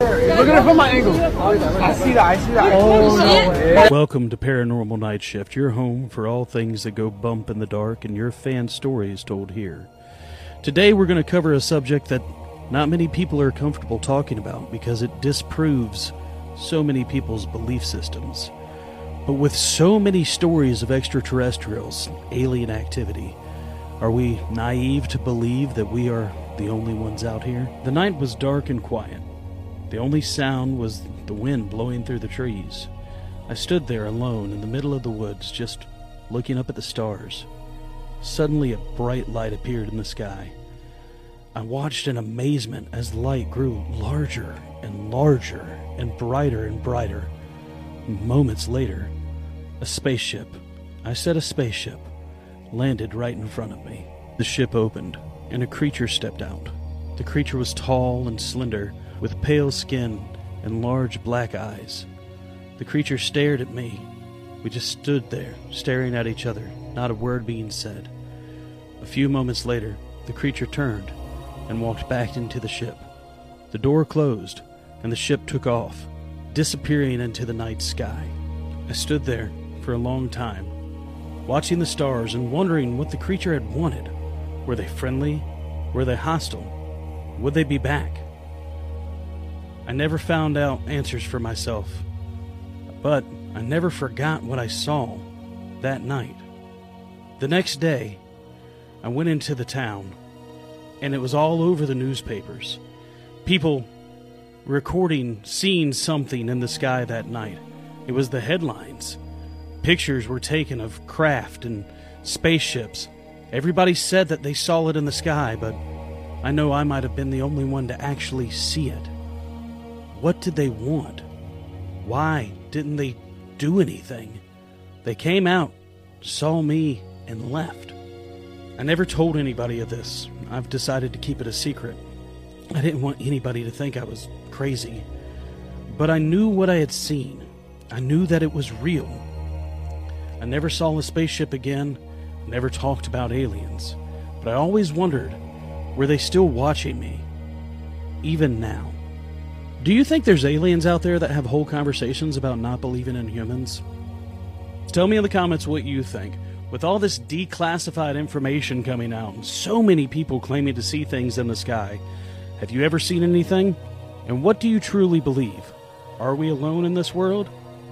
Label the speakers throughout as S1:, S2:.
S1: Look at it from my angle. I see that. I see that. Oh, oh no.
S2: Welcome to Paranormal Night Shift, your home for all things that go bump in the dark and your fan stories told here. Today we're going to cover a subject that not many people are comfortable talking about because it disproves so many people's belief systems. But with so many stories of extraterrestrials, alien activity, are we naive to believe that we are the only ones out here? The night was dark and quiet. The only sound was the wind blowing through the trees. I stood there alone in the middle of the woods, just looking up at the stars. Suddenly, a bright light appeared in the sky. I watched in amazement as the light grew larger and larger and brighter and brighter. Moments later, a spaceship, I said a spaceship, landed right in front of me. The ship opened, and a creature stepped out. The creature was tall and slender with pale skin and large black eyes. The creature stared at me. We just stood there, staring at each other, not a word being said. A few moments later, the creature turned and walked back into the ship. The door closed, and the ship took off, disappearing into the night sky. I stood there for a long time, watching the stars and wondering what the creature had wanted. Were they friendly? Were they hostile? Would they be back? I never found out answers for myself, but I never forgot what I saw that night. The next day, I went into the town, and it was all over the newspapers. People recording seeing something in the sky that night. It was the headlines. Pictures were taken of craft and spaceships. Everybody said that they saw it in the sky, but I know I might have been the only one to actually see it. What did they want? Why didn't they do anything? They came out, saw me, and left. I never told anybody of this. I've decided to keep it a secret. I didn't want anybody to think I was crazy. But I knew what I had seen. I knew that it was real. I never saw a spaceship again, never talked about aliens. But I always wondered were they still watching me? Even now. Do you think there's aliens out there that have whole conversations about not believing in humans? Tell me in the comments what you think. With all this declassified information coming out, and so many people claiming to see things in the sky, have you ever seen anything? And what do you truly believe? Are we alone in this world?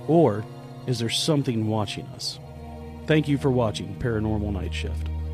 S2: Or is there something watching us? Thank you for watching Paranormal Night Shift.